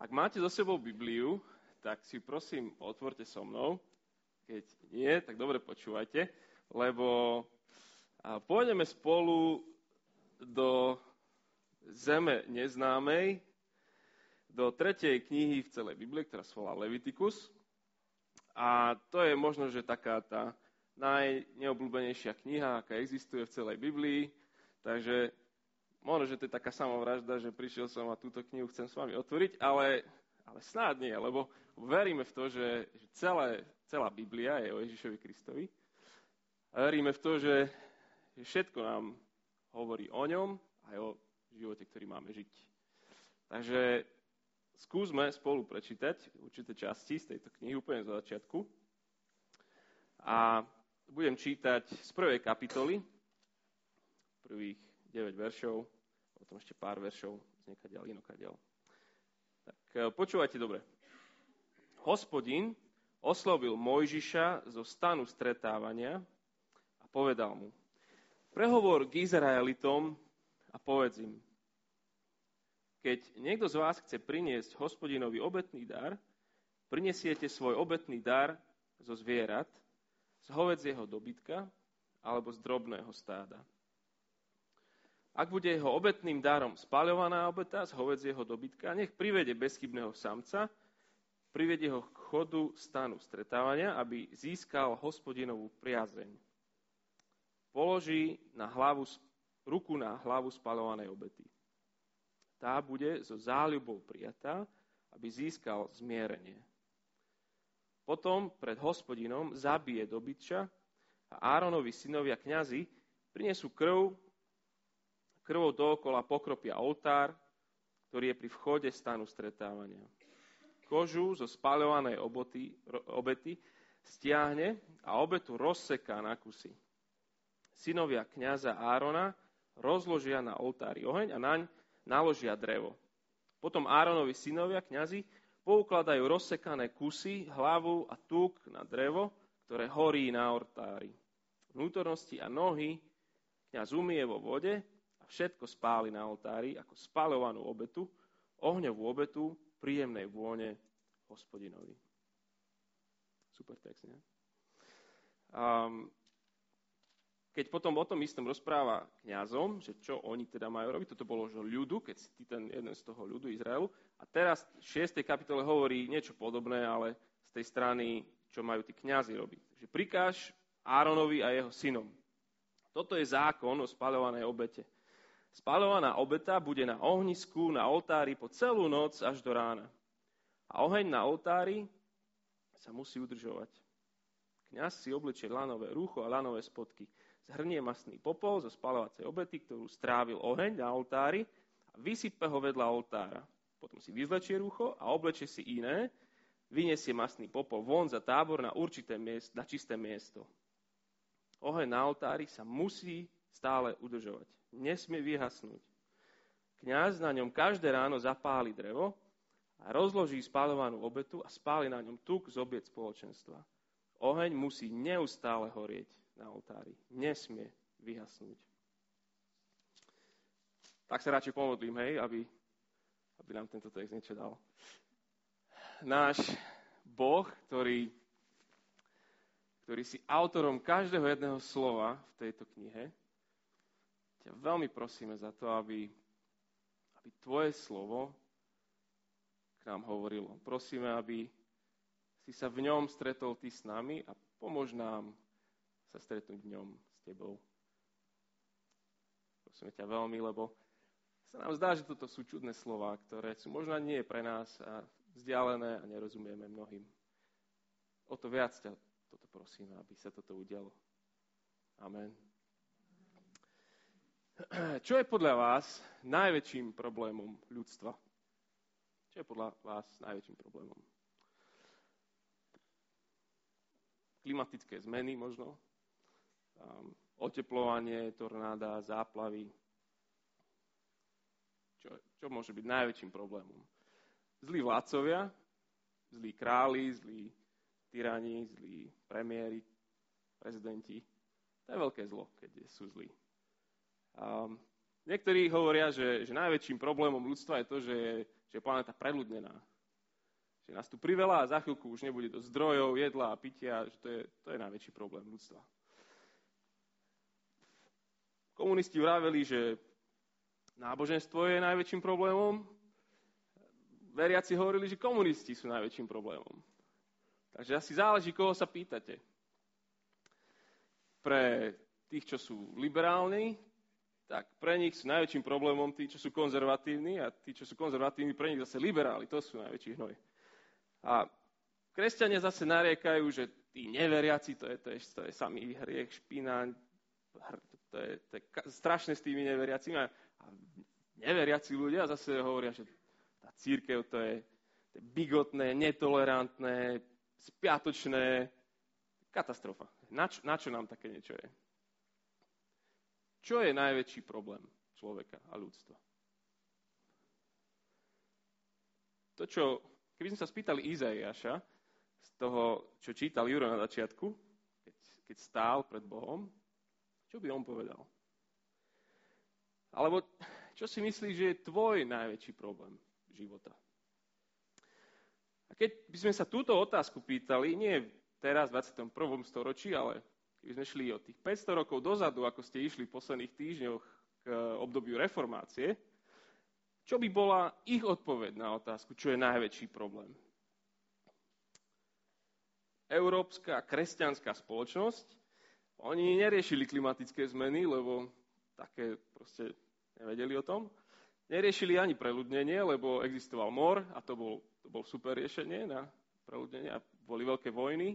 Ak máte so sebou Bibliu, tak si prosím otvorte so mnou. Keď nie, tak dobre počúvajte, lebo pôjdeme spolu do zeme neznámej, do tretej knihy v celej Biblii, ktorá sa volá Leviticus. A to je možno, že taká tá najneobľúbenejšia kniha, aká existuje v celej Biblii. Takže možno, že to je taká samovražda, že prišiel som a túto knihu chcem s vami otvoriť, ale, ale snáď nie, lebo veríme v to, že, celé, celá Biblia je o Ježišovi Kristovi. Veríme v to, že, že všetko nám hovorí o ňom aj o živote, ktorý máme žiť. Takže skúsme spolu prečítať určité časti z tejto knihy úplne zo začiatku. A budem čítať z prvej kapitoly, prvých 9 veršov, potom ešte pár veršov z nekadiaľ, inokadiaľ. Tak e, počúvajte dobre. Hospodin oslovil Mojžiša zo stanu stretávania a povedal mu, prehovor k Izraelitom a povedz im, keď niekto z vás chce priniesť hospodinovi obetný dar, prinesiete svoj obetný dar zo zvierat, z hovedzieho dobytka alebo z drobného stáda. Ak bude jeho obetným darom spaľovaná obeta z hovedzieho dobytka, nech privede bezchybného samca, privedie ho k chodu stanu stretávania, aby získal hospodinovú priazeň. Položí na hlavu, ruku na hlavu spaľovanej obety tá bude so záľubou prijatá, aby získal zmierenie. Potom pred hospodinom zabije dobytča a Áronovi synovia kňazi prinesú krv, krvou dookola pokropia oltár, ktorý je pri vchode stanu stretávania. Kožu zo spaľovanej oboty, obety stiahne a obetu rozseká na kusy. Synovia kňaza Árona rozložia na oltári oheň a naň naložia drevo. Potom Áronovi synovia, kňazi, poukladajú rozsekané kusy, hlavu a tuk na drevo, ktoré horí na ortári. Vnútornosti a nohy kňaz umie vo vode všetko spáli na oltári ako spalovanú obetu, ohňovú obetu príjemnej vône hospodinovi. Super text, nie? Um, keď potom o tom istom rozpráva kňazom, že čo oni teda majú robiť, toto bolo že ľudu, keď si ten jeden z toho ľudu Izraelu. A teraz v 6. kapitole hovorí niečo podobné, ale z tej strany, čo majú tí kňazi robiť. Že prikáž Áronovi a jeho synom. Toto je zákon o spaľovanej obete. Spaľovaná obeta bude na ohnisku, na oltári po celú noc až do rána. A oheň na oltári sa musí udržovať. Kňaz si oblečie lanové rúcho a lanové spodky zhrnie masný popol zo spalovacej obety, ktorú strávil oheň na oltári a vysype ho vedľa oltára. Potom si vyzlečie rucho a oblečie si iné, vyniesie masný popol von za tábor na určité miesto, na čisté miesto. Oheň na oltári sa musí stále udržovať. Nesmie vyhasnúť. Kňaz na ňom každé ráno zapáli drevo a rozloží spálovanú obetu a spáli na ňom tuk z obiet spoločenstva. Oheň musí neustále horieť na oltári. Nesmie vyhasnúť. Tak sa radšej pomodlím, hej, aby, aby nám tento text niečo dal. Náš Boh, ktorý, ktorý si autorom každého jedného slova v tejto knihe, ťa veľmi prosíme za to, aby, aby tvoje slovo k nám hovorilo. Prosíme, aby si sa v ňom stretol ty s nami a pomôž nám sa stretnúť v ňom s tebou. Prosíme ťa veľmi, lebo sa nám zdá, že toto sú čudné slova, ktoré sú možno nie pre nás a vzdialené a nerozumieme mnohým. O to viac ťa toto prosíme, aby sa toto udialo. Amen. Čo je podľa vás najväčším problémom ľudstva? Čo je podľa vás najväčším problémom? Klimatické zmeny možno? um, oteplovanie, tornáda, záplavy. Čo, čo môže byť najväčším problémom? Zlí vládcovia, zlí králi, zlí tyrani, zlí premiéry, prezidenti. To je veľké zlo, keď sú zlí. Um, niektorí hovoria, že, že najväčším problémom ľudstva je to, že je, že je planéta preľudnená. Že nás tu priveľa a za chvíľku už nebude do zdrojov, jedla a pitia, že to je, to je najväčší problém ľudstva. Komunisti vraveli, že náboženstvo je najväčším problémom. Veriaci hovorili, že komunisti sú najväčším problémom. Takže asi záleží, koho sa pýtate. Pre tých, čo sú liberálni, tak pre nich sú najväčším problémom tí, čo sú konzervatívni a tí, čo sú konzervatívni, pre nich zase liberáli. To sú najväčší hnoj. A kresťania zase nariekajú, že tí neveriaci, to je, to je, to je samý hriech, špina, to je, to je strašné s tými neveriacimi. A neveriaci ľudia zase hovoria, že tá církev to je, to je bigotné, netolerantné, spiatočné, katastrofa. Na čo, na čo nám také niečo je? Čo je najväčší problém človeka a ľudstva? To, čo, keby sme sa spýtali Izaiáša z toho, čo čítal Juro na začiatku, keď, keď stál pred Bohom, čo by on povedal? Alebo čo si myslíš, že je tvoj najväčší problém života? A keď by sme sa túto otázku pýtali, nie teraz v 21. storočí, ale Keby sme šli od tých 500 rokov dozadu, ako ste išli v posledných týždňoch k obdobiu reformácie, čo by bola ich odpoveď na otázku, čo je najväčší problém? Európska kresťanská spoločnosť, oni neriešili klimatické zmeny, lebo také proste nevedeli o tom. Neriešili ani preľudnenie, lebo existoval mor a to bol, to bol super riešenie na preľudnenie a boli veľké vojny.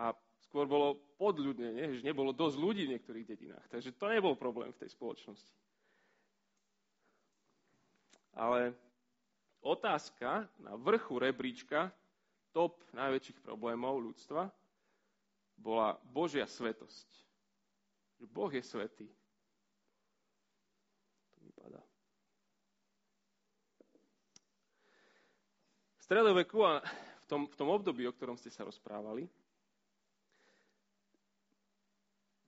A skôr bolo podľudnenie, že nebolo dosť ľudí v niektorých dedinách. Takže to nebol problém v tej spoločnosti. Ale otázka na vrchu rebríčka top najväčších problémov ľudstva bola Božia svetosť. Boh je svetý. To mi padá. V stredoveku a v tom, v tom období, o ktorom ste sa rozprávali,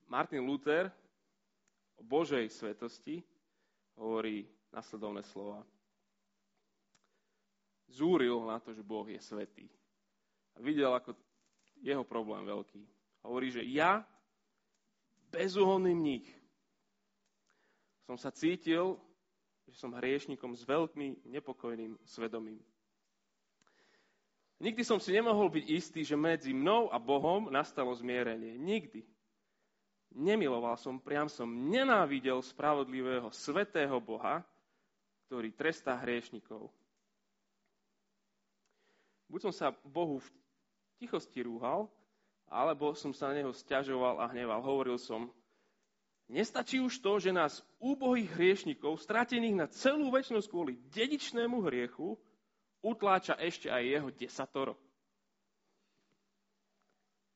Martin Luther o Božej svetosti hovorí nasledovné slova. Zúril na to, že Boh je svetý. A videl, ako jeho problém veľký. Hovorí, že ja, bezúhonný mních, som sa cítil, že som hriešnikom s veľkým nepokojným svedomím. Nikdy som si nemohol byť istý, že medzi mnou a Bohom nastalo zmierenie. Nikdy. Nemiloval som, priam som nenávidel spravodlivého, svetého Boha, ktorý trestá hriešnikov. Buď som sa Bohu v tichosti rúhal, alebo som sa na neho stiažoval a hneval. Hovoril som, nestačí už to, že nás úbohých hriešnikov, stratených na celú väčšnosť kvôli dedičnému hriechu, utláča ešte aj jeho desatoro.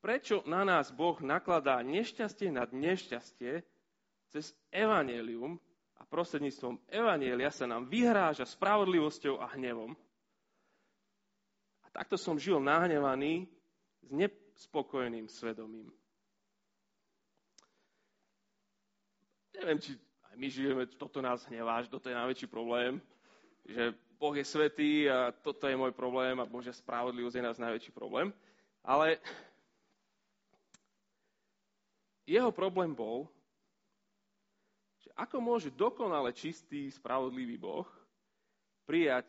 Prečo na nás Boh nakladá nešťastie nad nešťastie cez evanelium a prostredníctvom evanielia sa nám vyhráža spravodlivosťou a hnevom? A takto som žil nahnevaný s nespokojným svedomím. Neviem, či aj my žijeme, toto nás hnevá, že toto je najväčší problém, že Boh je svetý a toto je môj problém a Božia spravodlivosť je nás najväčší problém. Ale jeho problém bol, že ako môže dokonale čistý, spravodlivý Boh prijať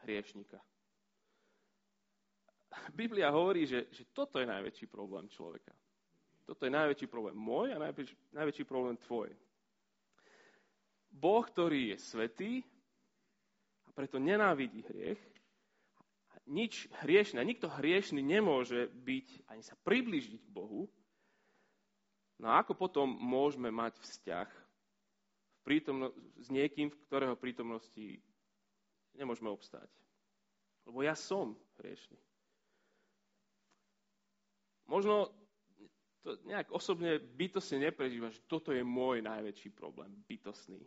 hriešnika. Biblia hovorí, že, že toto je najväčší problém človeka. Toto je najväčší problém môj a najväčší, najväčší problém tvoj. Boh, ktorý je svetý a preto nenávidí hriech, nič hriešne, nikto hriešný nemôže byť ani sa priblížiť k Bohu, No a ako potom môžeme mať vzťah prítomno- s niekým, v ktorého prítomnosti nemôžeme obstáť? Lebo ja som hriešný. Možno to nejak osobne bytosne že toto je môj najväčší problém, bytostný.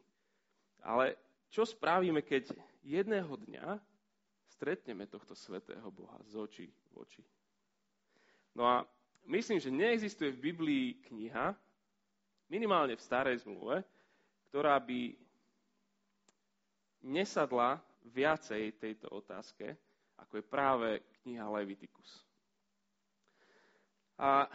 Ale čo spravíme, keď jedného dňa stretneme tohto svetého Boha z očí v oči? No a myslím, že neexistuje v Biblii kniha, minimálne v starej zmluve, ktorá by nesadla viacej tejto otázke, ako je práve kniha Leviticus. A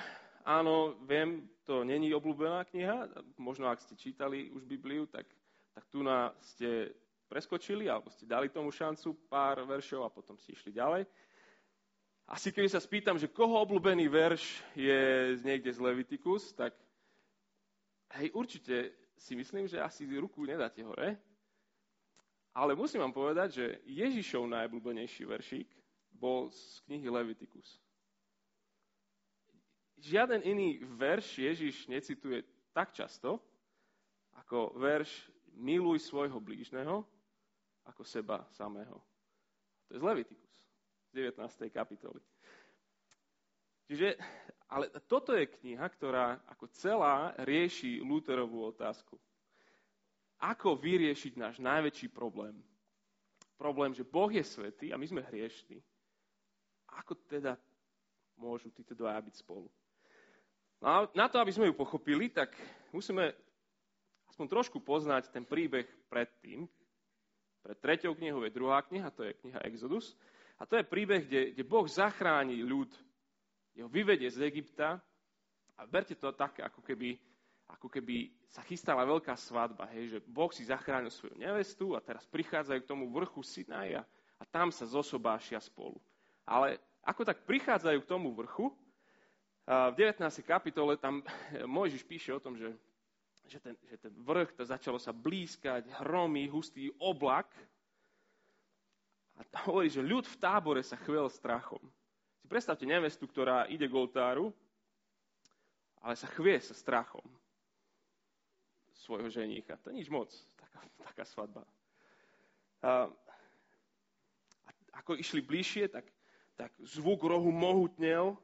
áno, viem, to není obľúbená kniha, možno ak ste čítali už Bibliu, tak, tak tu na ste preskočili, alebo ste dali tomu šancu pár veršov a potom ste išli ďalej. Asi keby sa spýtam, že koho obľúbený verš je niekde z Leviticus, tak hej, určite si myslím, že asi ruku nedáte hore. Ale musím vám povedať, že Ježišov najobľúbenejší veršík bol z knihy Leviticus. Žiaden iný verš Ježiš necituje tak často, ako verš miluj svojho blížneho, ako seba samého. To je z Leviticus, z 19. kapitoly. Čiže, ale toto je kniha, ktorá ako celá rieši Lutherovú otázku. Ako vyriešiť náš najväčší problém? Problém, že Boh je svetý a my sme hriešní. Ako teda môžu títo dvaja byť spolu? No a na to, aby sme ju pochopili, tak musíme aspoň trošku poznať ten príbeh predtým. Pred treťou knihou je druhá kniha, to je kniha Exodus. A to je príbeh, kde, kde Boh zachráni ľud jeho vyvedie z Egypta a berte to tak, ako keby, ako keby sa chystala veľká svadba, hej, že Boh si zachránil svoju nevestu a teraz prichádzajú k tomu vrchu Sinaja a tam sa zosobášia spolu. Ale ako tak prichádzajú k tomu vrchu, v 19. kapitole tam Mojžiš píše o tom, že, že, ten, že ten vrch, to začalo sa blízkať, hromy, hustý oblak. A hovorí, že ľud v tábore sa chvel strachom predstavte nevestu, ktorá ide k oltáru, ale sa chvie sa strachom svojho ženícha. To je nič moc, taká, taká svadba. A, ako išli bližšie, tak, tak zvuk rohu mohutnel.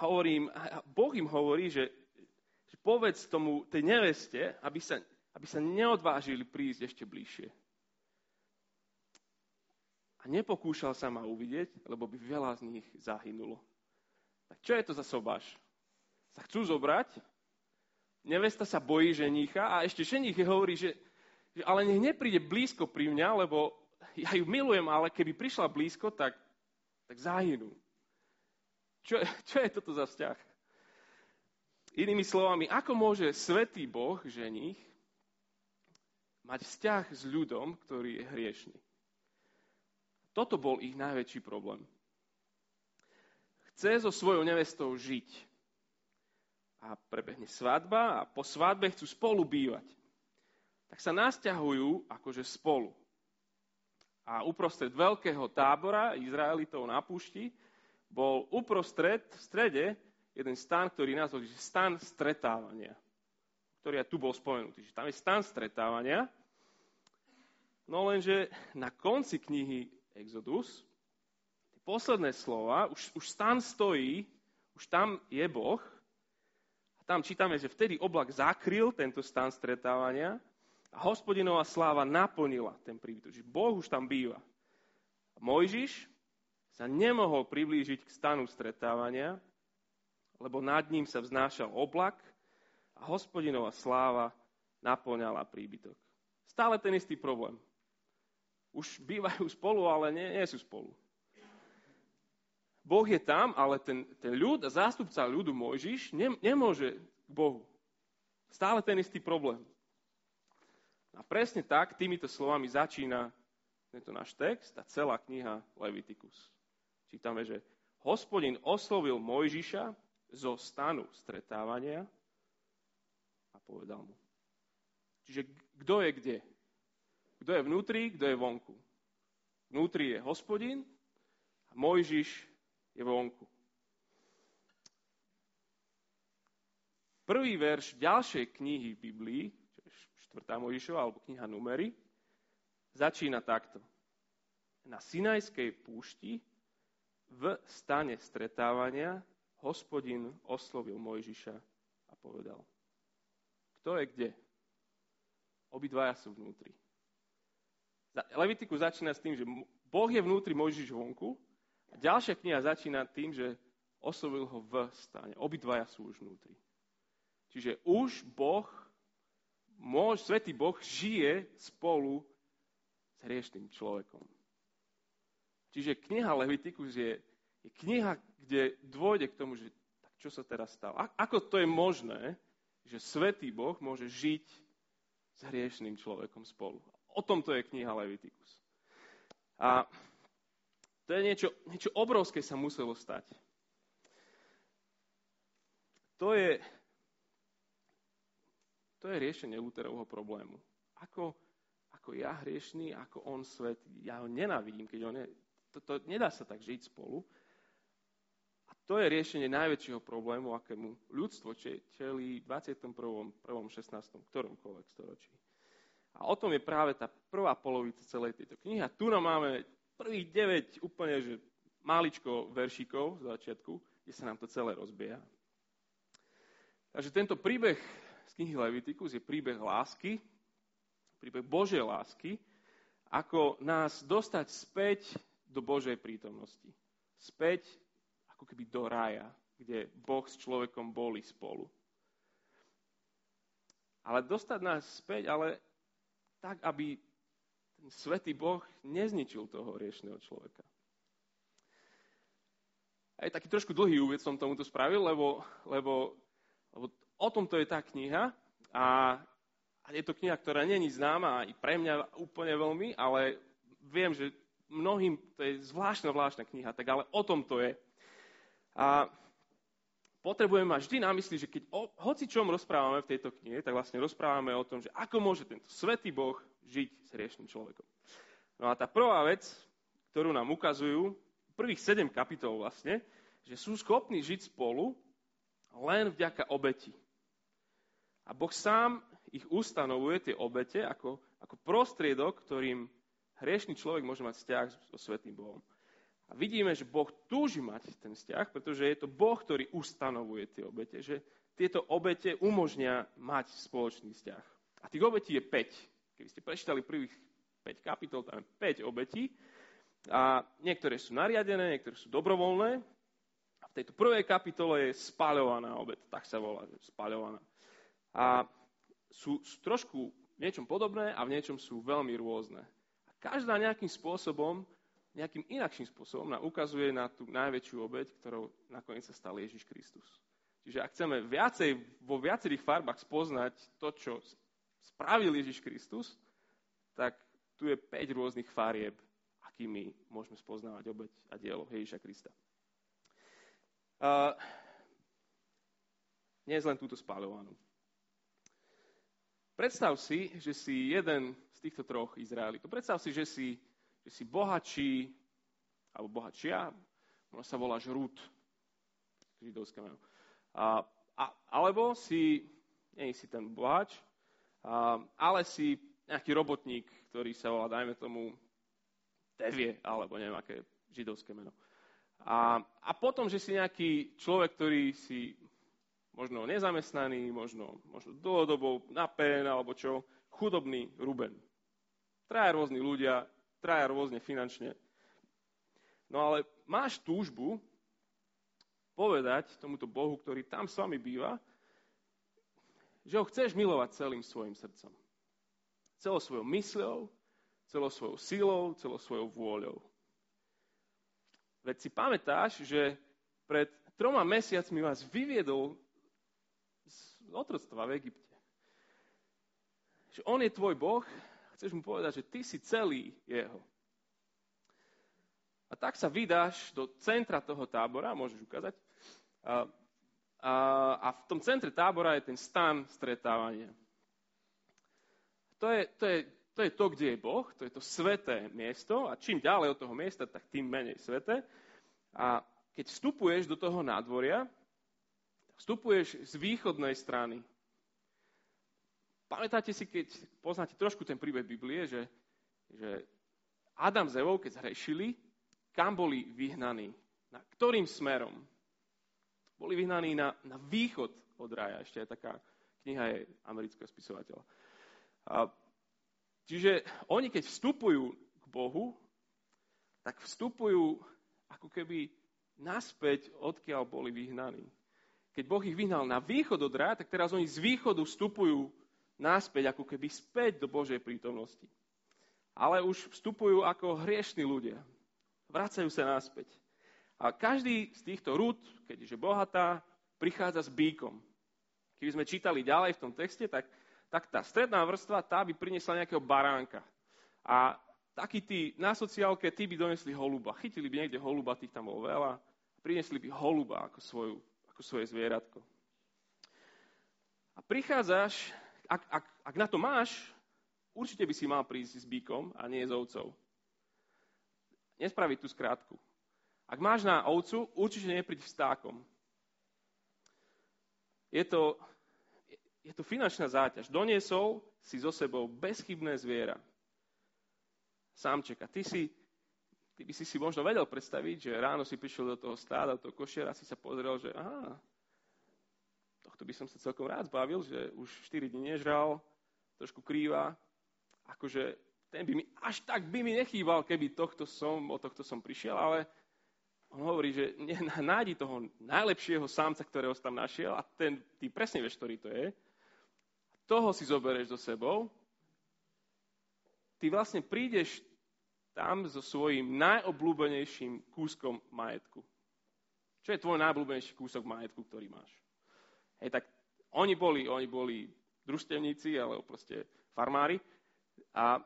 Hovorím, boh im hovorí, že, že povedz tomu tej neveste, aby sa, aby sa neodvážili prísť ešte bližšie a nepokúšal sa ma uvidieť, lebo by veľa z nich zahynulo. Tak čo je to za sobáš? Sa chcú zobrať, nevesta sa bojí ženícha a ešte ženích hovorí, že, že ale nech nepríde blízko pri mňa, lebo ja ju milujem, ale keby prišla blízko, tak, tak zahynú. Čo, čo je toto za vzťah? Inými slovami, ako môže svetý Boh, ženích, mať vzťah s ľudom, ktorý je hriešný? Toto bol ich najväčší problém. Chce so svojou nevestou žiť. A prebehne svadba a po svadbe chcú spolu bývať. Tak sa nasťahujú akože spolu. A uprostred veľkého tábora Izraelitov na púšti bol uprostred, v strede, jeden stan, ktorý nazval, že stan stretávania. Ktorý aj tu bol spomenutý. Že tam je stan stretávania. No lenže na konci knihy Exodus, tie posledné slova, už, už tam stojí, už tam je Boh. A tam čítame, že vtedy oblak zakryl tento stan stretávania a hospodinová sláva naplnila ten príbytok. Čiže Boh už tam býva. A Mojžiš sa nemohol priblížiť k stanu stretávania, lebo nad ním sa vznášal oblak a hospodinová sláva naplňala príbytok. Stále ten istý problém už bývajú spolu, ale nie, nie sú spolu. Boh je tam, ale ten, ten ľud zástupca ľudu Mojžiš ne, nemôže k Bohu. Stále ten istý problém. A presne tak, týmito slovami začína tento náš text a celá kniha Leviticus. Čítame, že hospodin oslovil Mojžiša zo stanu stretávania a povedal mu. Čiže kto je kde? Kto je vnútri, kto je vonku. Vnútri je hospodin a Mojžiš je vonku. Prvý verš ďalšej knihy Biblii, čo je 4. Mojžišova alebo kniha Numery, začína takto. Na Sinajskej púšti v stane stretávania hospodin oslovil Mojžiša a povedal. Kto je kde? Obidvaja sú vnútri. Levitiku začína s tým, že Boh je vnútri, Mojžiš vonku. A ďalšia kniha začína tým, že oslovil ho v stane. Obidvaja sú už vnútri. Čiže už Boh, môj svetý Boh žije spolu hriešným človekom. Čiže kniha Levitikus je, je kniha, kde dôjde k tomu, že tak čo sa teraz stalo. A, ako to je možné, že svetý Boh môže žiť s hriešným človekom spolu. O tomto je kniha Levitikus. A to je niečo, niečo obrovské sa muselo stať. To je, to je riešenie Luterovho problému. Ako, ako ja hriešný, ako on svetý. Ja ho nenávidím, keď on je... To, to, nedá sa tak žiť spolu. A to je riešenie najväčšieho problému, akému ľudstvo čelí v 21. 16. ktoromkoľvek storočí. A o tom je práve tá prvá polovica celej tejto knihy. A tu nám máme prvých 9 úplne, že maličko veršíkov z začiatku, kde sa nám to celé rozbieha. Takže tento príbeh z knihy Leviticus je príbeh lásky, príbeh Božej lásky, ako nás dostať späť do Božej prítomnosti. Späť ako keby do raja, kde Boh s človekom boli spolu. Ale dostať nás späť, ale tak, aby ten svetý Boh nezničil toho riešného človeka. Aj taký trošku dlhý úved som tomuto spravil, lebo, lebo, lebo o tomto je tá kniha a, a je to kniha, ktorá není známa i pre mňa úplne veľmi, ale viem, že mnohým to je zvláštna, zvláštna kniha, tak ale o tom to je. A potrebujeme mať vždy na mysli, že keď o hoci čom rozprávame v tejto knihe, tak vlastne rozprávame o tom, že ako môže tento svetý Boh žiť s riešným človekom. No a tá prvá vec, ktorú nám ukazujú, prvých sedem kapitol vlastne, že sú schopní žiť spolu len vďaka obeti. A Boh sám ich ustanovuje, tie obete, ako, ako prostriedok, ktorým hriešný človek môže mať vzťah so Svetým Bohom. A vidíme, že Boh túži mať ten vzťah, pretože je to Boh, ktorý ustanovuje tie obete, že tieto obete umožnia mať spoločný vzťah. A tých obetí je 5. Keby ste prečítali prvých 5 kapitol, tam je 5 obetí. A niektoré sú nariadené, niektoré sú dobrovoľné. A v tejto prvej kapitole je spáľovaná obet, tak sa volá, že spáľovaná. A sú, sú trošku v niečom podobné a v niečom sú veľmi rôzne. A každá nejakým spôsobom nejakým inakším spôsobom nám ukazuje na tú najväčšiu obeď, ktorou nakoniec sa stal Ježiš Kristus. Čiže ak chceme viacej, vo viacerých farbách spoznať to, čo spravil Ježiš Kristus, tak tu je 5 rôznych farieb, akými môžeme spoznávať obeď a dielo Ježiša Krista. Uh, nie len túto spáľovanú. Predstav si, že si jeden z týchto troch Izraelitov. Predstav si, že si že si bohačí, alebo bohačia, možno sa voláš Rút, židovské meno. A, a, alebo si, nie si ten bohač, a, ale si nejaký robotník, ktorý sa volá, dajme tomu, Tevie, alebo neviem, aké židovské meno. A, a potom, že si nejaký človek, ktorý si možno nezamestnaný, možno, možno dlhodobo na pen, alebo čo, chudobný Ruben. Traja rôzni ľudia, traja rôzne finančne. No ale máš túžbu povedať tomuto Bohu, ktorý tam s vami býva, že ho chceš milovať celým svojim srdcom. Celou svojou mysľou, celou svojou silou, celou svojou vôľou. Veď si pamätáš, že pred troma mesiacmi vás vyviedol z otroctva v Egypte. Že on je tvoj Boh chceš mu povedať, že ty si celý jeho. A tak sa vydáš do centra toho tábora, môžeš ukázať. A, a, a v tom centre tábora je ten stan stretávania. To je, to, je, to je to, kde je Boh, to je to sveté miesto a čím ďalej od toho miesta, tak tým menej sveté. A keď vstupuješ do toho nádvoria, vstupuješ z východnej strany Pamätáte si, keď poznáte trošku ten príbeh Biblie, že, že Adam s Evou, keď zhrešili, kam boli vyhnaní? Na ktorým smerom? Boli vyhnaní na, na východ od raja. Ešte aj taká kniha je amerického spisovateľa. A, čiže oni, keď vstupujú k Bohu, tak vstupujú ako keby naspäť, odkiaľ boli vyhnaní. Keď Boh ich vyhnal na východ od raja, tak teraz oni z východu vstupujú náspäť, ako keby späť do Božej prítomnosti. ale už vstupujú ako hriešní ľudia. Vracajú sa naspäť. A každý z týchto rúd, keďže bohatá, prichádza s bíkom. Keby sme čítali ďalej v tom texte, tak, tak tá stredná vrstva, tá by priniesla nejakého baránka. A takí tí na sociálke, tí by donesli holuba. Chytili by niekde holuba, tých tam bolo veľa. Prinesli by holuba ako, svoju, ako svoje zvieratko. A prichádzaš, ak, ak, ak na to máš, určite by si mal prísť s bíkom a nie s ovcou. Nespraviť tú skrátku. Ak máš na ovcu, určite nepríď vstákom. Je to, je to finančná záťaž. Doniesol si so sebou bezchybné zviera. Sámčeka. Ty, si, ty by si si možno vedel predstaviť, že ráno si prišiel do toho stáda, do toho košiera, si sa pozrel, že aha, tohto by som sa celkom rád zbavil, že už 4 dní nežral, trošku krýva. Akože ten by mi, až tak by mi nechýbal, keby tohto som, o tohto som prišiel, ale on hovorí, že nájdi toho najlepšieho sámca, ktorého si tam našiel a ten, ty presne vieš, ktorý to je. Toho si zoberieš so sebou. Ty vlastne prídeš tam so svojím najobľúbenejším kúskom majetku. Čo je tvoj najobľúbenejší kúsok majetku, ktorý máš? Hej, tak oni boli, oni boli družstevníci, alebo proste farmári a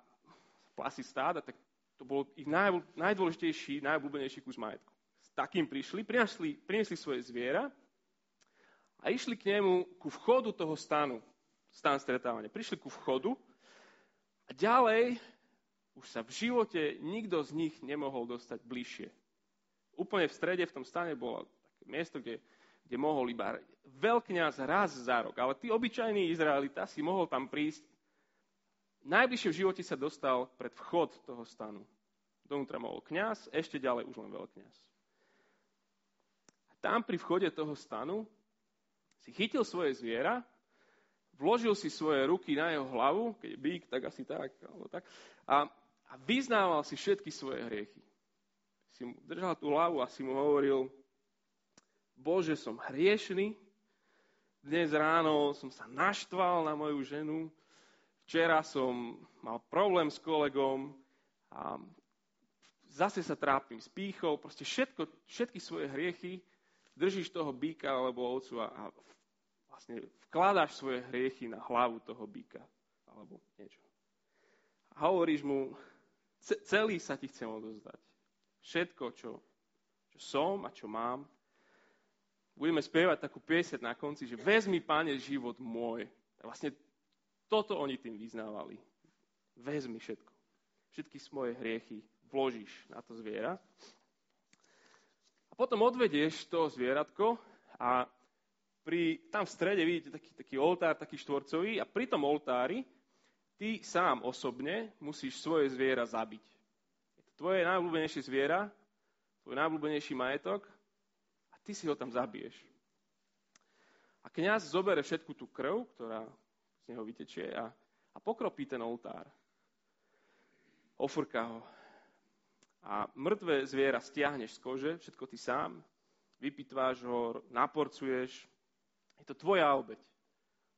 plasy stáda, tak to bol ich naj, najdôležitejší, najobľúbenejší kus majetku takým prišli, priniesli, priniesli svoje zviera a išli k nemu ku vchodu toho stanu, stan stretávania. Prišli ku vchodu a ďalej už sa v živote nikto z nich nemohol dostať bližšie. Úplne v strede v tom stane bolo také miesto, kde, kde mohol iba veľkňaz raz za rok. Ale tí obyčajní Izraelita si mohol tam prísť. Najbližšie v živote sa dostal pred vchod toho stanu. Dovnútra mohol kňaz, ešte ďalej už len veľkňaz tam pri vchode toho stanu si chytil svoje zviera, vložil si svoje ruky na jeho hlavu, keď je bík, tak asi tak, alebo tak, a, a vyznával si všetky svoje hriechy. Si mu držal tú hlavu a si mu hovoril, Bože, som hriešný, dnes ráno som sa naštval na moju ženu, včera som mal problém s kolegom a zase sa trápim s pýchou, proste všetko, všetky svoje hriechy držíš toho býka alebo ovcu a, vlastne vkladáš svoje hriechy na hlavu toho býka alebo niečo. A hovoríš mu, celý sa ti chcem odozdať. Všetko, čo, čo som a čo mám. Budeme spievať takú piesť na konci, že vezmi, pane, život môj. A vlastne toto oni tým vyznávali. Vezmi všetko. Všetky svoje hriechy vložíš na to zviera potom odvedieš to zvieratko a pri, tam v strede vidíte taký, taký oltár, taký štvorcový a pri tom oltári ty sám osobne musíš svoje zviera zabiť. Je to tvoje najobľúbenejšie zviera, tvoj najobľúbenejší majetok a ty si ho tam zabiješ. A kňaz zobere všetku tú krv, ktorá z neho vytečie a, a pokropí ten oltár. Ofrká ho a mŕtve zviera stiahneš z kože, všetko ty sám, vypitváš ho, naporcuješ. Je to tvoja obeď.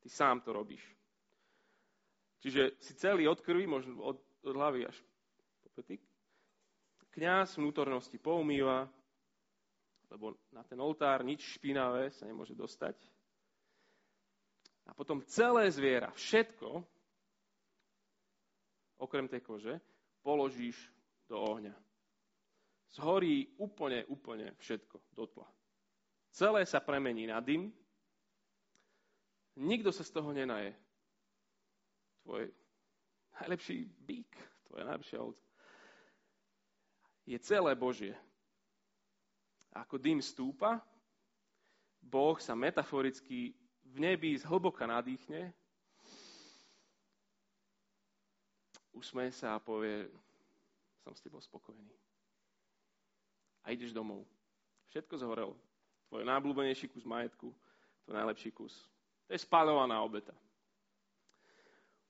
Ty sám to robíš. Čiže si celý od krvi, možno od, od hlavy až po petik. Kňaz vnútornosti poumýva, lebo na ten oltár nič špinavé sa nemôže dostať. A potom celé zviera, všetko, okrem tej kože, položíš do ohňa zhorí úplne, úplne všetko do tla. Celé sa premení na dym, nikto sa z toho nenaje. Tvoj najlepší bík, tvoja najlepšia ovca, je celé Božie. Ako dym stúpa, Boh sa metaforicky v nebi zhlboka nadýchne, usmeje sa a povie, som s tebou spokojný a ideš domov. Všetko zhorelo. Tvoj najblúbenejší kus majetku, tvoj najlepší kus. To je spálovaná obeta.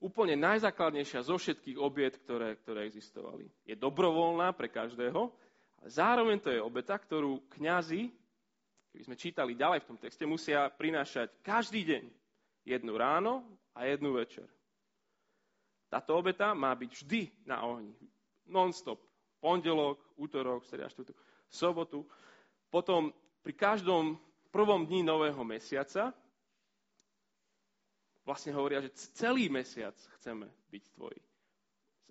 Úplne najzákladnejšia zo všetkých obiet, ktoré, ktoré existovali. Je dobrovoľná pre každého, zároveň to je obeta, ktorú kňazi, keby sme čítali ďalej v tom texte, musia prinášať každý deň. Jednu ráno a jednu večer. Táto obeta má byť vždy na ohni. Non-stop. Pondelok, útorok, streda, štvrtok, sobotu. Potom pri každom prvom dni nového mesiaca vlastne hovoria, že celý mesiac chceme byť tvoji.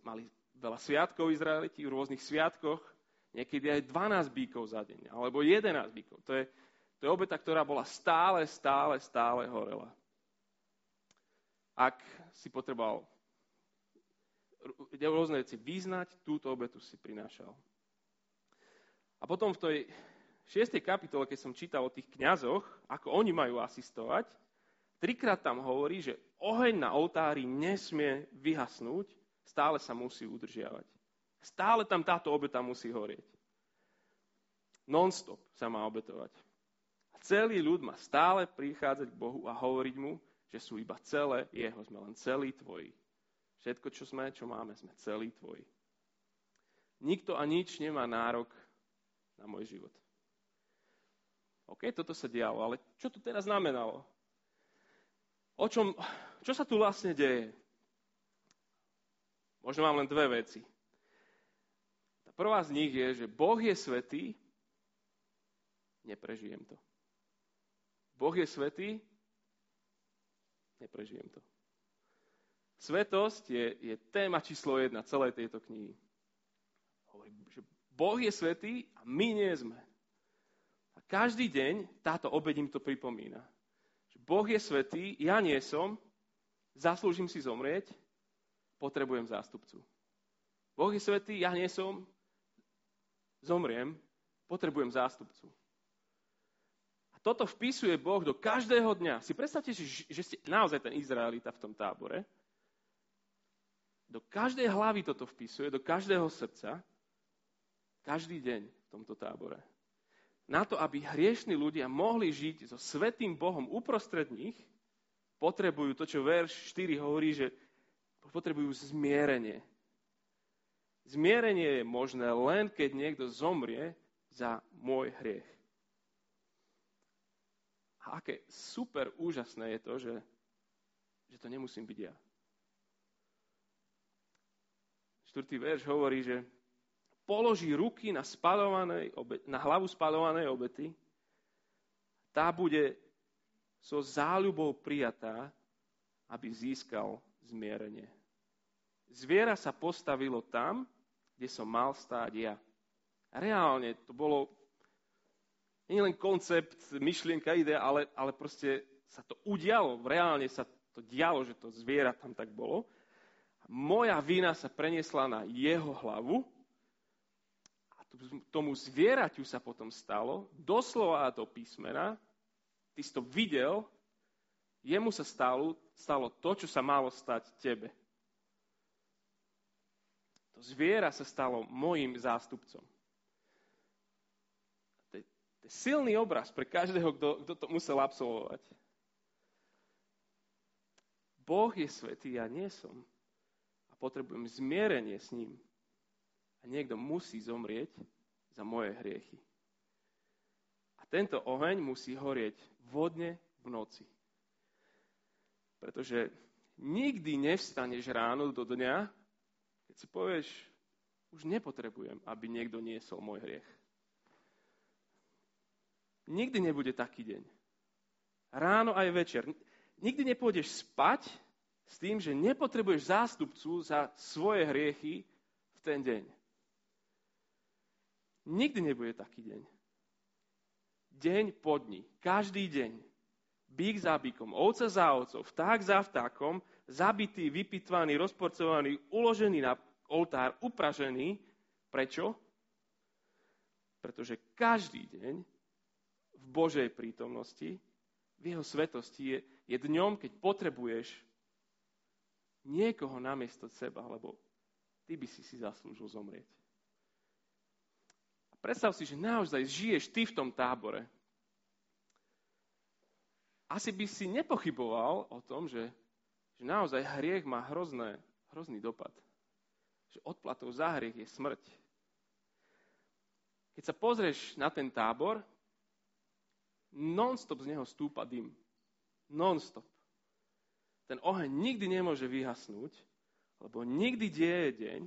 Mali veľa sviatkov Izraeliti, v rôznych sviatkoch, niekedy aj 12 bíkov za deň, alebo 11 bíkov. To je, to je obeta, ktorá bola stále, stále, stále horela. Ak si potreboval rôzne veci vyznať, túto obetu si prinášal. A potom v tej 6. kapitole, keď som čítal o tých kňazoch, ako oni majú asistovať, trikrát tam hovorí, že oheň na oltári nesmie vyhasnúť, stále sa musí udržiavať. Stále tam táto obeta musí horieť. Non-stop sa má obetovať. A celý ľud má stále prichádzať k Bohu a hovoriť mu, že sú iba celé jeho, sme len celý tvoji. Všetko, čo sme, čo máme, sme celý tvoji. Nikto a nič nemá nárok na môj život. OK, toto sa dialo, ale čo to teraz znamenalo? O čom, čo sa tu vlastne deje? Možno mám len dve veci. Prvá z nich je, že Boh je svetý, neprežijem to. Boh je svetý, neprežijem to. Svetosť je, je téma číslo jedna celej tejto knihy. Hovorí, že Boh je svetý a my nie sme. A každý deň táto obed im to pripomína. Že boh je svetý, ja nie som, zaslúžim si zomrieť, potrebujem zástupcu. Boh je svetý, ja nie som, zomriem, potrebujem zástupcu toto vpisuje Boh do každého dňa. Si predstavte si, že ste naozaj ten Izraelita v tom tábore. Do každej hlavy toto vpisuje, do každého srdca, každý deň v tomto tábore. Na to, aby hriešni ľudia mohli žiť so svetým Bohom uprostred nich, potrebujú to, čo verš 4 hovorí, že potrebujú zmierenie. Zmierenie je možné len, keď niekto zomrie za môj hriech. A aké super úžasné je to, že, že to nemusím byť ja. Štvrtý verš hovorí, že položí ruky na, obe- na hlavu spalovanej obety, tá bude so záľubou prijatá, aby získal zmierenie. Zviera sa postavilo tam, kde som mal stáť ja. Reálne to bolo nie len koncept, myšlienka, idea, ale, ale proste sa to udialo, reálne sa to dialo, že to zviera tam tak bolo. Moja vina sa preniesla na jeho hlavu a tomu zvieraťu sa potom stalo, doslova do písmena, ty si to videl, jemu sa stalo, stalo to, čo sa malo stať tebe. To zviera sa stalo mojim zástupcom. To je silný obraz pre každého, kto, kto to musel absolvovať. Boh je svetý, ja nie som. A potrebujem zmierenie s ním. A niekto musí zomrieť za moje hriechy. A tento oheň musí horieť vodne v noci. Pretože nikdy nevstaneš ráno do dňa, keď si povieš, už nepotrebujem, aby niekto niesol môj hriech. Nikdy nebude taký deň. Ráno aj večer. Nikdy nepôjdeš spať s tým, že nepotrebuješ zástupcu za svoje hriechy v ten deň. Nikdy nebude taký deň. Deň po dni, každý deň. Bík za bíkom, ovca za ovcov, vták za vtákom, zabitý, vypitvaný, rozporcovaný, uložený na oltár, upražený. Prečo? Pretože každý deň v Božej prítomnosti, v jeho svetosti je, je dňom, keď potrebuješ niekoho namiesto seba, lebo ty by si si zaslúžil zomrieť. A predstav si, že naozaj žiješ ty v tom tábore. Asi by si nepochyboval o tom, že, že naozaj hriech má hrozné, hrozný dopad. Že odplatou za hriech je smrť. Keď sa pozrieš na ten tábor, non-stop z neho stúpa dym. Non-stop. Ten oheň nikdy nemôže vyhasnúť, Lebo nikdy deje deň,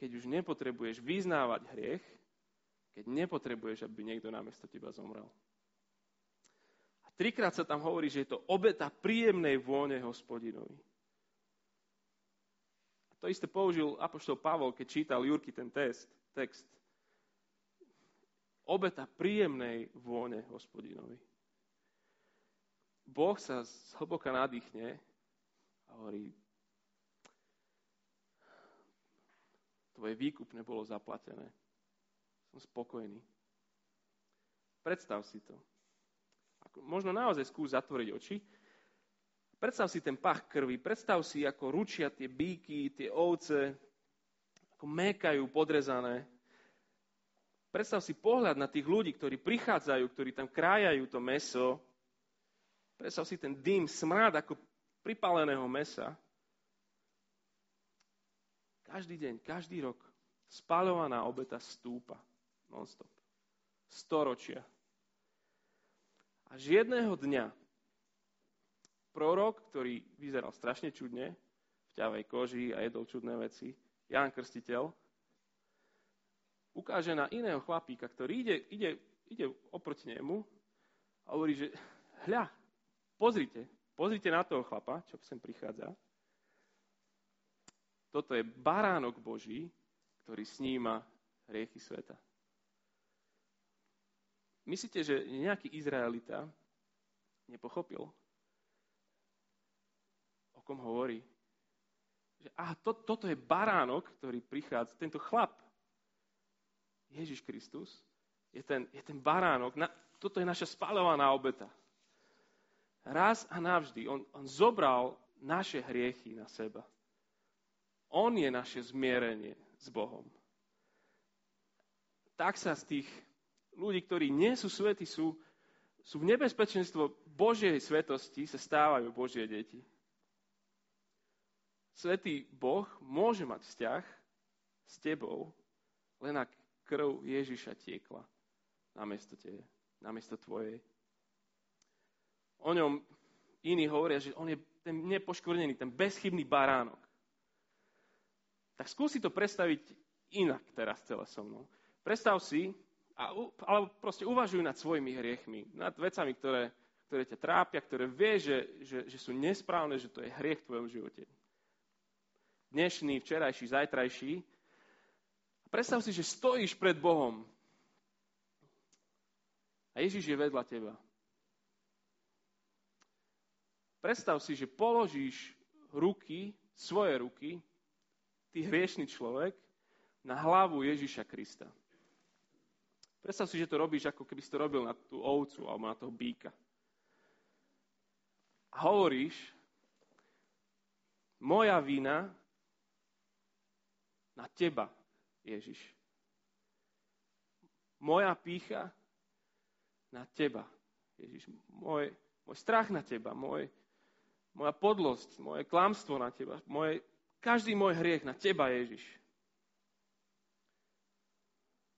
keď už nepotrebuješ vyznávať hriech, keď nepotrebuješ, aby niekto namiesto teba zomrel. Trikrát sa tam hovorí, že je to obeta príjemnej vône hospodinovi. To isté použil apoštol Pavol, keď čítal Jurky ten test, text. Obeta príjemnej vône hospodinovi. Boh sa zhlboka nadýchne a hovorí, tvoje výkupne bolo zaplatené. Som spokojný. Predstav si to. Možno naozaj skús zatvoriť oči. Predstav si ten pach krvi. Predstav si, ako ručia tie bíky, tie ovce, ako mékajú podrezané. Predstav si pohľad na tých ľudí, ktorí prichádzajú, ktorí tam krájajú to meso. Predstav si ten dym, smrad ako pripáleného mesa. Každý deň, každý rok spalovaná obeta stúpa non-stop. Storočia. Až jedného dňa prorok, ktorý vyzeral strašne čudne, v ťavej koži a jedol čudné veci, Ján Krstiteľ, ukáže na iného chlapíka, ktorý ide, ide, ide oproti nemu a hovorí, že hľa, pozrite, pozrite na toho chlapa, čo sem prichádza. Toto je baránok Boží, ktorý sníma hriechy sveta. Myslíte, že nejaký Izraelita nepochopil, o kom hovorí? Že aha, to, toto je baránok, ktorý prichádza, tento chlap, Ježiš Kristus, je ten, je ten baránok, na, toto je naša spalovaná obeta. Raz a navždy on, on zobral naše hriechy na seba. On je naše zmierenie s Bohom. Tak sa z tých ľudí, ktorí nie sú svety, sú, sú v nebezpečenstvo Božej svetosti, sa stávajú Božie deti. Svetý Boh môže mať vzťah s tebou, len ak krv Ježiša tiekla namiesto tebe, namiesto tvojej. O ňom iní hovoria, že on je ten nepoškvrnený, ten bezchybný baránok. Tak skúsi to predstaviť inak teraz celé so mnou. Predstav si, a, alebo proste uvažuj nad svojimi hriechmi, nad vecami, ktoré, ktoré ťa trápia, ktoré vie, že, že, že sú nesprávne, že to je hriech v tvojom živote. Dnešný, včerajší, zajtrajší. Predstav si, že stojíš pred Bohom a Ježiš je vedľa teba. Predstav si, že položíš ruky, svoje ruky ty hriešný človek, na hlavu Ježiša Krista. Predstav si, že to robíš, ako keby si to robil na tú ovcu alebo na toho býka. A hovoríš, moja vina na teba, Ježiš. Moja pícha na teba, Ježiš. Môj, môj strach na teba, môj, moja podlosť, moje klamstvo na teba, moje každý môj hriech na teba, Ježiš.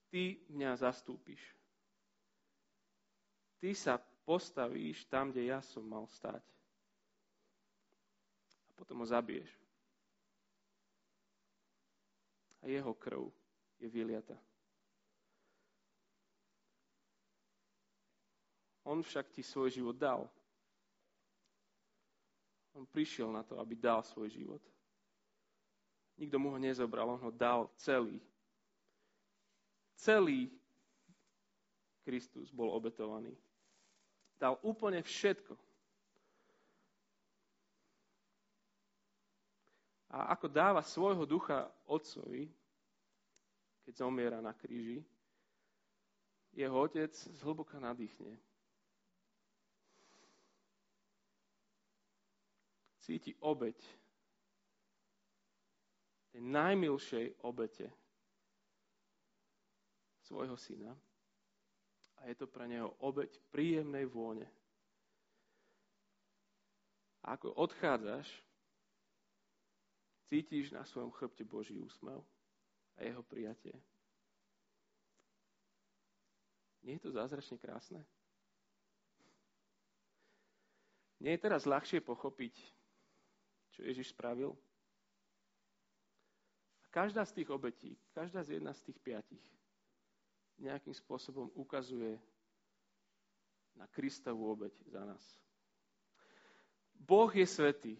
Ty mňa zastúpiš. Ty sa postavíš tam, kde ja som mal stať. A potom ho zabiješ. A jeho krv je vyliata. On však ti svoj život dal. On prišiel na to, aby dal svoj život. Nikto mu ho nezobral, on ho dal celý. Celý Kristus bol obetovaný. Dal úplne všetko. A ako dáva svojho ducha otcovi, keď zomiera na kríži, jeho otec zhlboka nadýchne. Cíti obeď tej najmilšej obete svojho syna. A je to pre neho obeť príjemnej vône. A ako odchádzaš, cítiš na svojom chrbte Boží úsmev a jeho prijatie. Nie je to zázračne krásne? Nie je teraz ľahšie pochopiť, čo Ježiš spravil? každá z tých obetí, každá z jedna z tých piatich nejakým spôsobom ukazuje na Kristovú obeť za nás. Boh je svetý.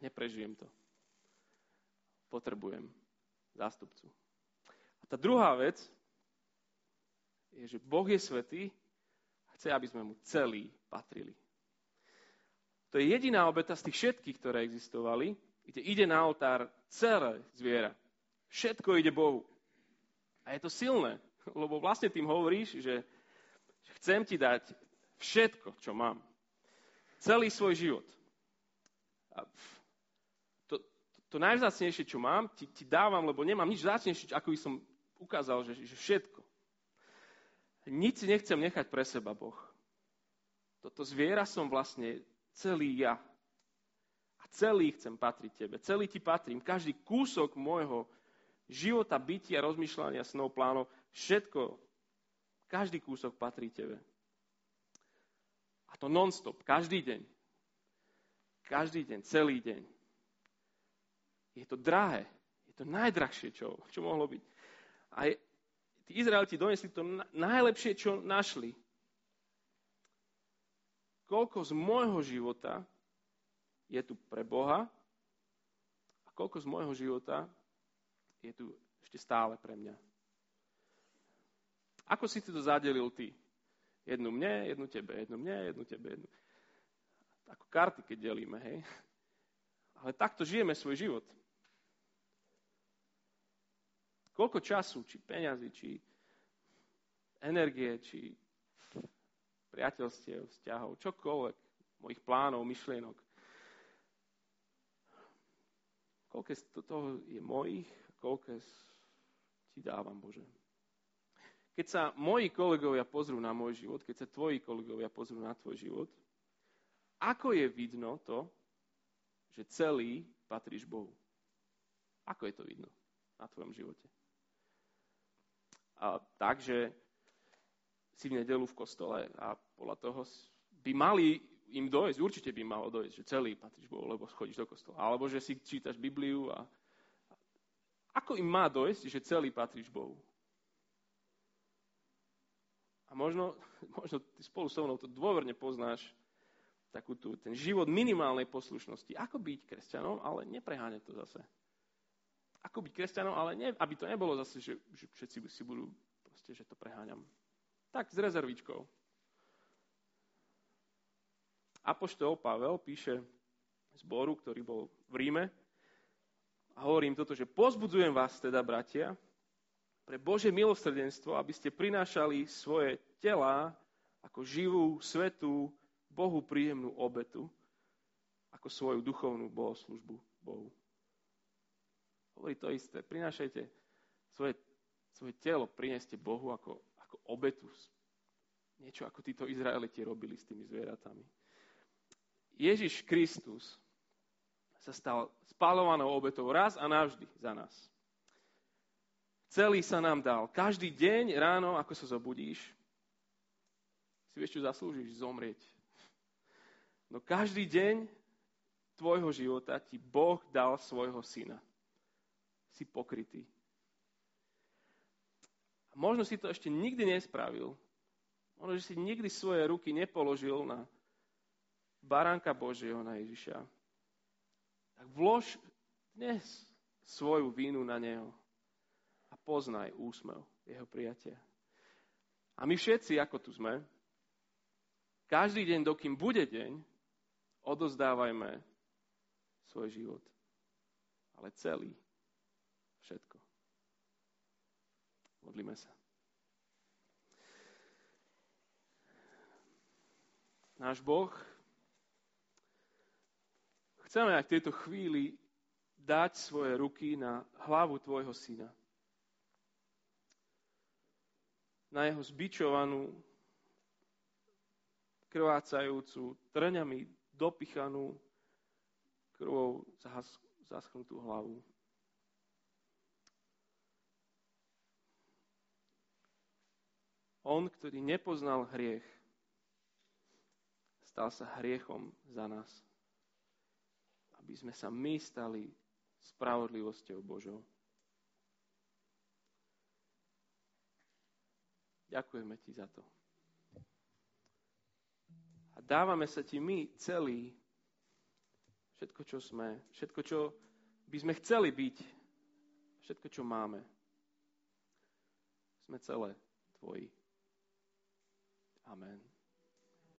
Neprežijem to. Potrebujem zástupcu. A tá druhá vec je, že Boh je svetý a chce, aby sme mu celý patrili. To je jediná obeta z tých všetkých, ktoré existovali, kde ide na oltár celé zviera. Všetko ide Bohu. A je to silné, lebo vlastne tým hovoríš, že chcem ti dať všetko, čo mám. Celý svoj život. A to, to, najvzácnejšie, čo mám, ti, ti dávam, lebo nemám nič zácnejšie, ako by som ukázal, že, že všetko. Nič si nechcem nechať pre seba, Boh. Toto zviera som vlastne celý ja. A celý chcem patriť tebe. Celý ti patrím. Každý kúsok môjho života, bytia, rozmýšľania, snov, plánov, všetko, každý kúsok patrí tebe. A to non-stop, každý deň. Každý deň, celý deň. Je to drahé. Je to najdrahšie, čo, čo mohlo byť. A je, tí Izraelti donesli to najlepšie, čo našli koľko z môjho života je tu pre Boha a koľko z môjho života je tu ešte stále pre mňa. Ako si to zadelil ty? Jednu mne, jednu tebe, jednu mne, jednu tebe, jednu. Ako karty, keď delíme, hej. Ale takto žijeme svoj život. Koľko času, či peňazí, či energie, či priateľstiev, vzťahov, čokoľvek, mojich plánov, myšlienok. Koľko z toho je mojich, koľko ti dávam, Bože. Keď sa moji kolegovia pozrú na môj život, keď sa tvoji kolegovia pozrú na tvoj život, ako je vidno to, že celý patríš Bohu? Ako je to vidno na tvojom živote? A takže si v nedelu v kostole a podľa toho by mali im dojsť, určite by malo dojsť, že celý patríš Bohu, lebo chodíš do kostola. Alebo že si čítaš Bibliu a ako im má dojsť, že celý patríš Bohu? A možno, možno ty spolu so mnou to dôverne poznáš, takú tú, ten život minimálnej poslušnosti. Ako byť kresťanom, ale nepreháňať to zase. Ako byť kresťanom, ale ne, aby to nebolo zase, že, že všetci si budú proste, že to preháňam. Tak s rezervičkou. Apoštol Pavel píše zboru, ktorý bol v Ríme a hovorím toto, že pozbudzujem vás teda, bratia, pre Bože milosrdenstvo, aby ste prinášali svoje tela ako živú, svetú, Bohu príjemnú obetu, ako svoju duchovnú bohoslužbu Bohu. Hovorí to isté. Prinášajte svoje, svoje telo, prineste Bohu ako ako obetu. Niečo ako títo Izraeliti robili s tými zvieratami. Ježiš Kristus sa stal spálovanou obetou raz a navždy za nás. Celý sa nám dal. Každý deň ráno, ako sa zobudíš, si vieš, čo zaslúžiš? Zomrieť. No každý deň tvojho života ti Boh dal svojho syna. Si pokrytý. A možno si to ešte nikdy nespravil. Možno, že si nikdy svoje ruky nepoložil na baránka Božieho, na Ježiša. Tak vlož dnes svoju vínu na Neho a poznaj úsmev Jeho prijatia. A my všetci, ako tu sme, každý deň, dokým bude deň, odozdávajme svoj život. Ale celý. Všetko. Modlíme sa. Náš Boh, chceme aj v tejto chvíli dať svoje ruky na hlavu Tvojho syna. Na jeho zbičovanú, krvácajúcu, trňami dopichanú, krvou zaschnutú hlavu. On, ktorý nepoznal hriech, stal sa hriechom za nás. Aby sme sa my stali spravodlivosťou Božou. Ďakujeme ti za to. A dávame sa ti my celý, všetko, čo sme, všetko, čo by sme chceli byť, všetko, čo máme. Sme celé tvoji. Amen.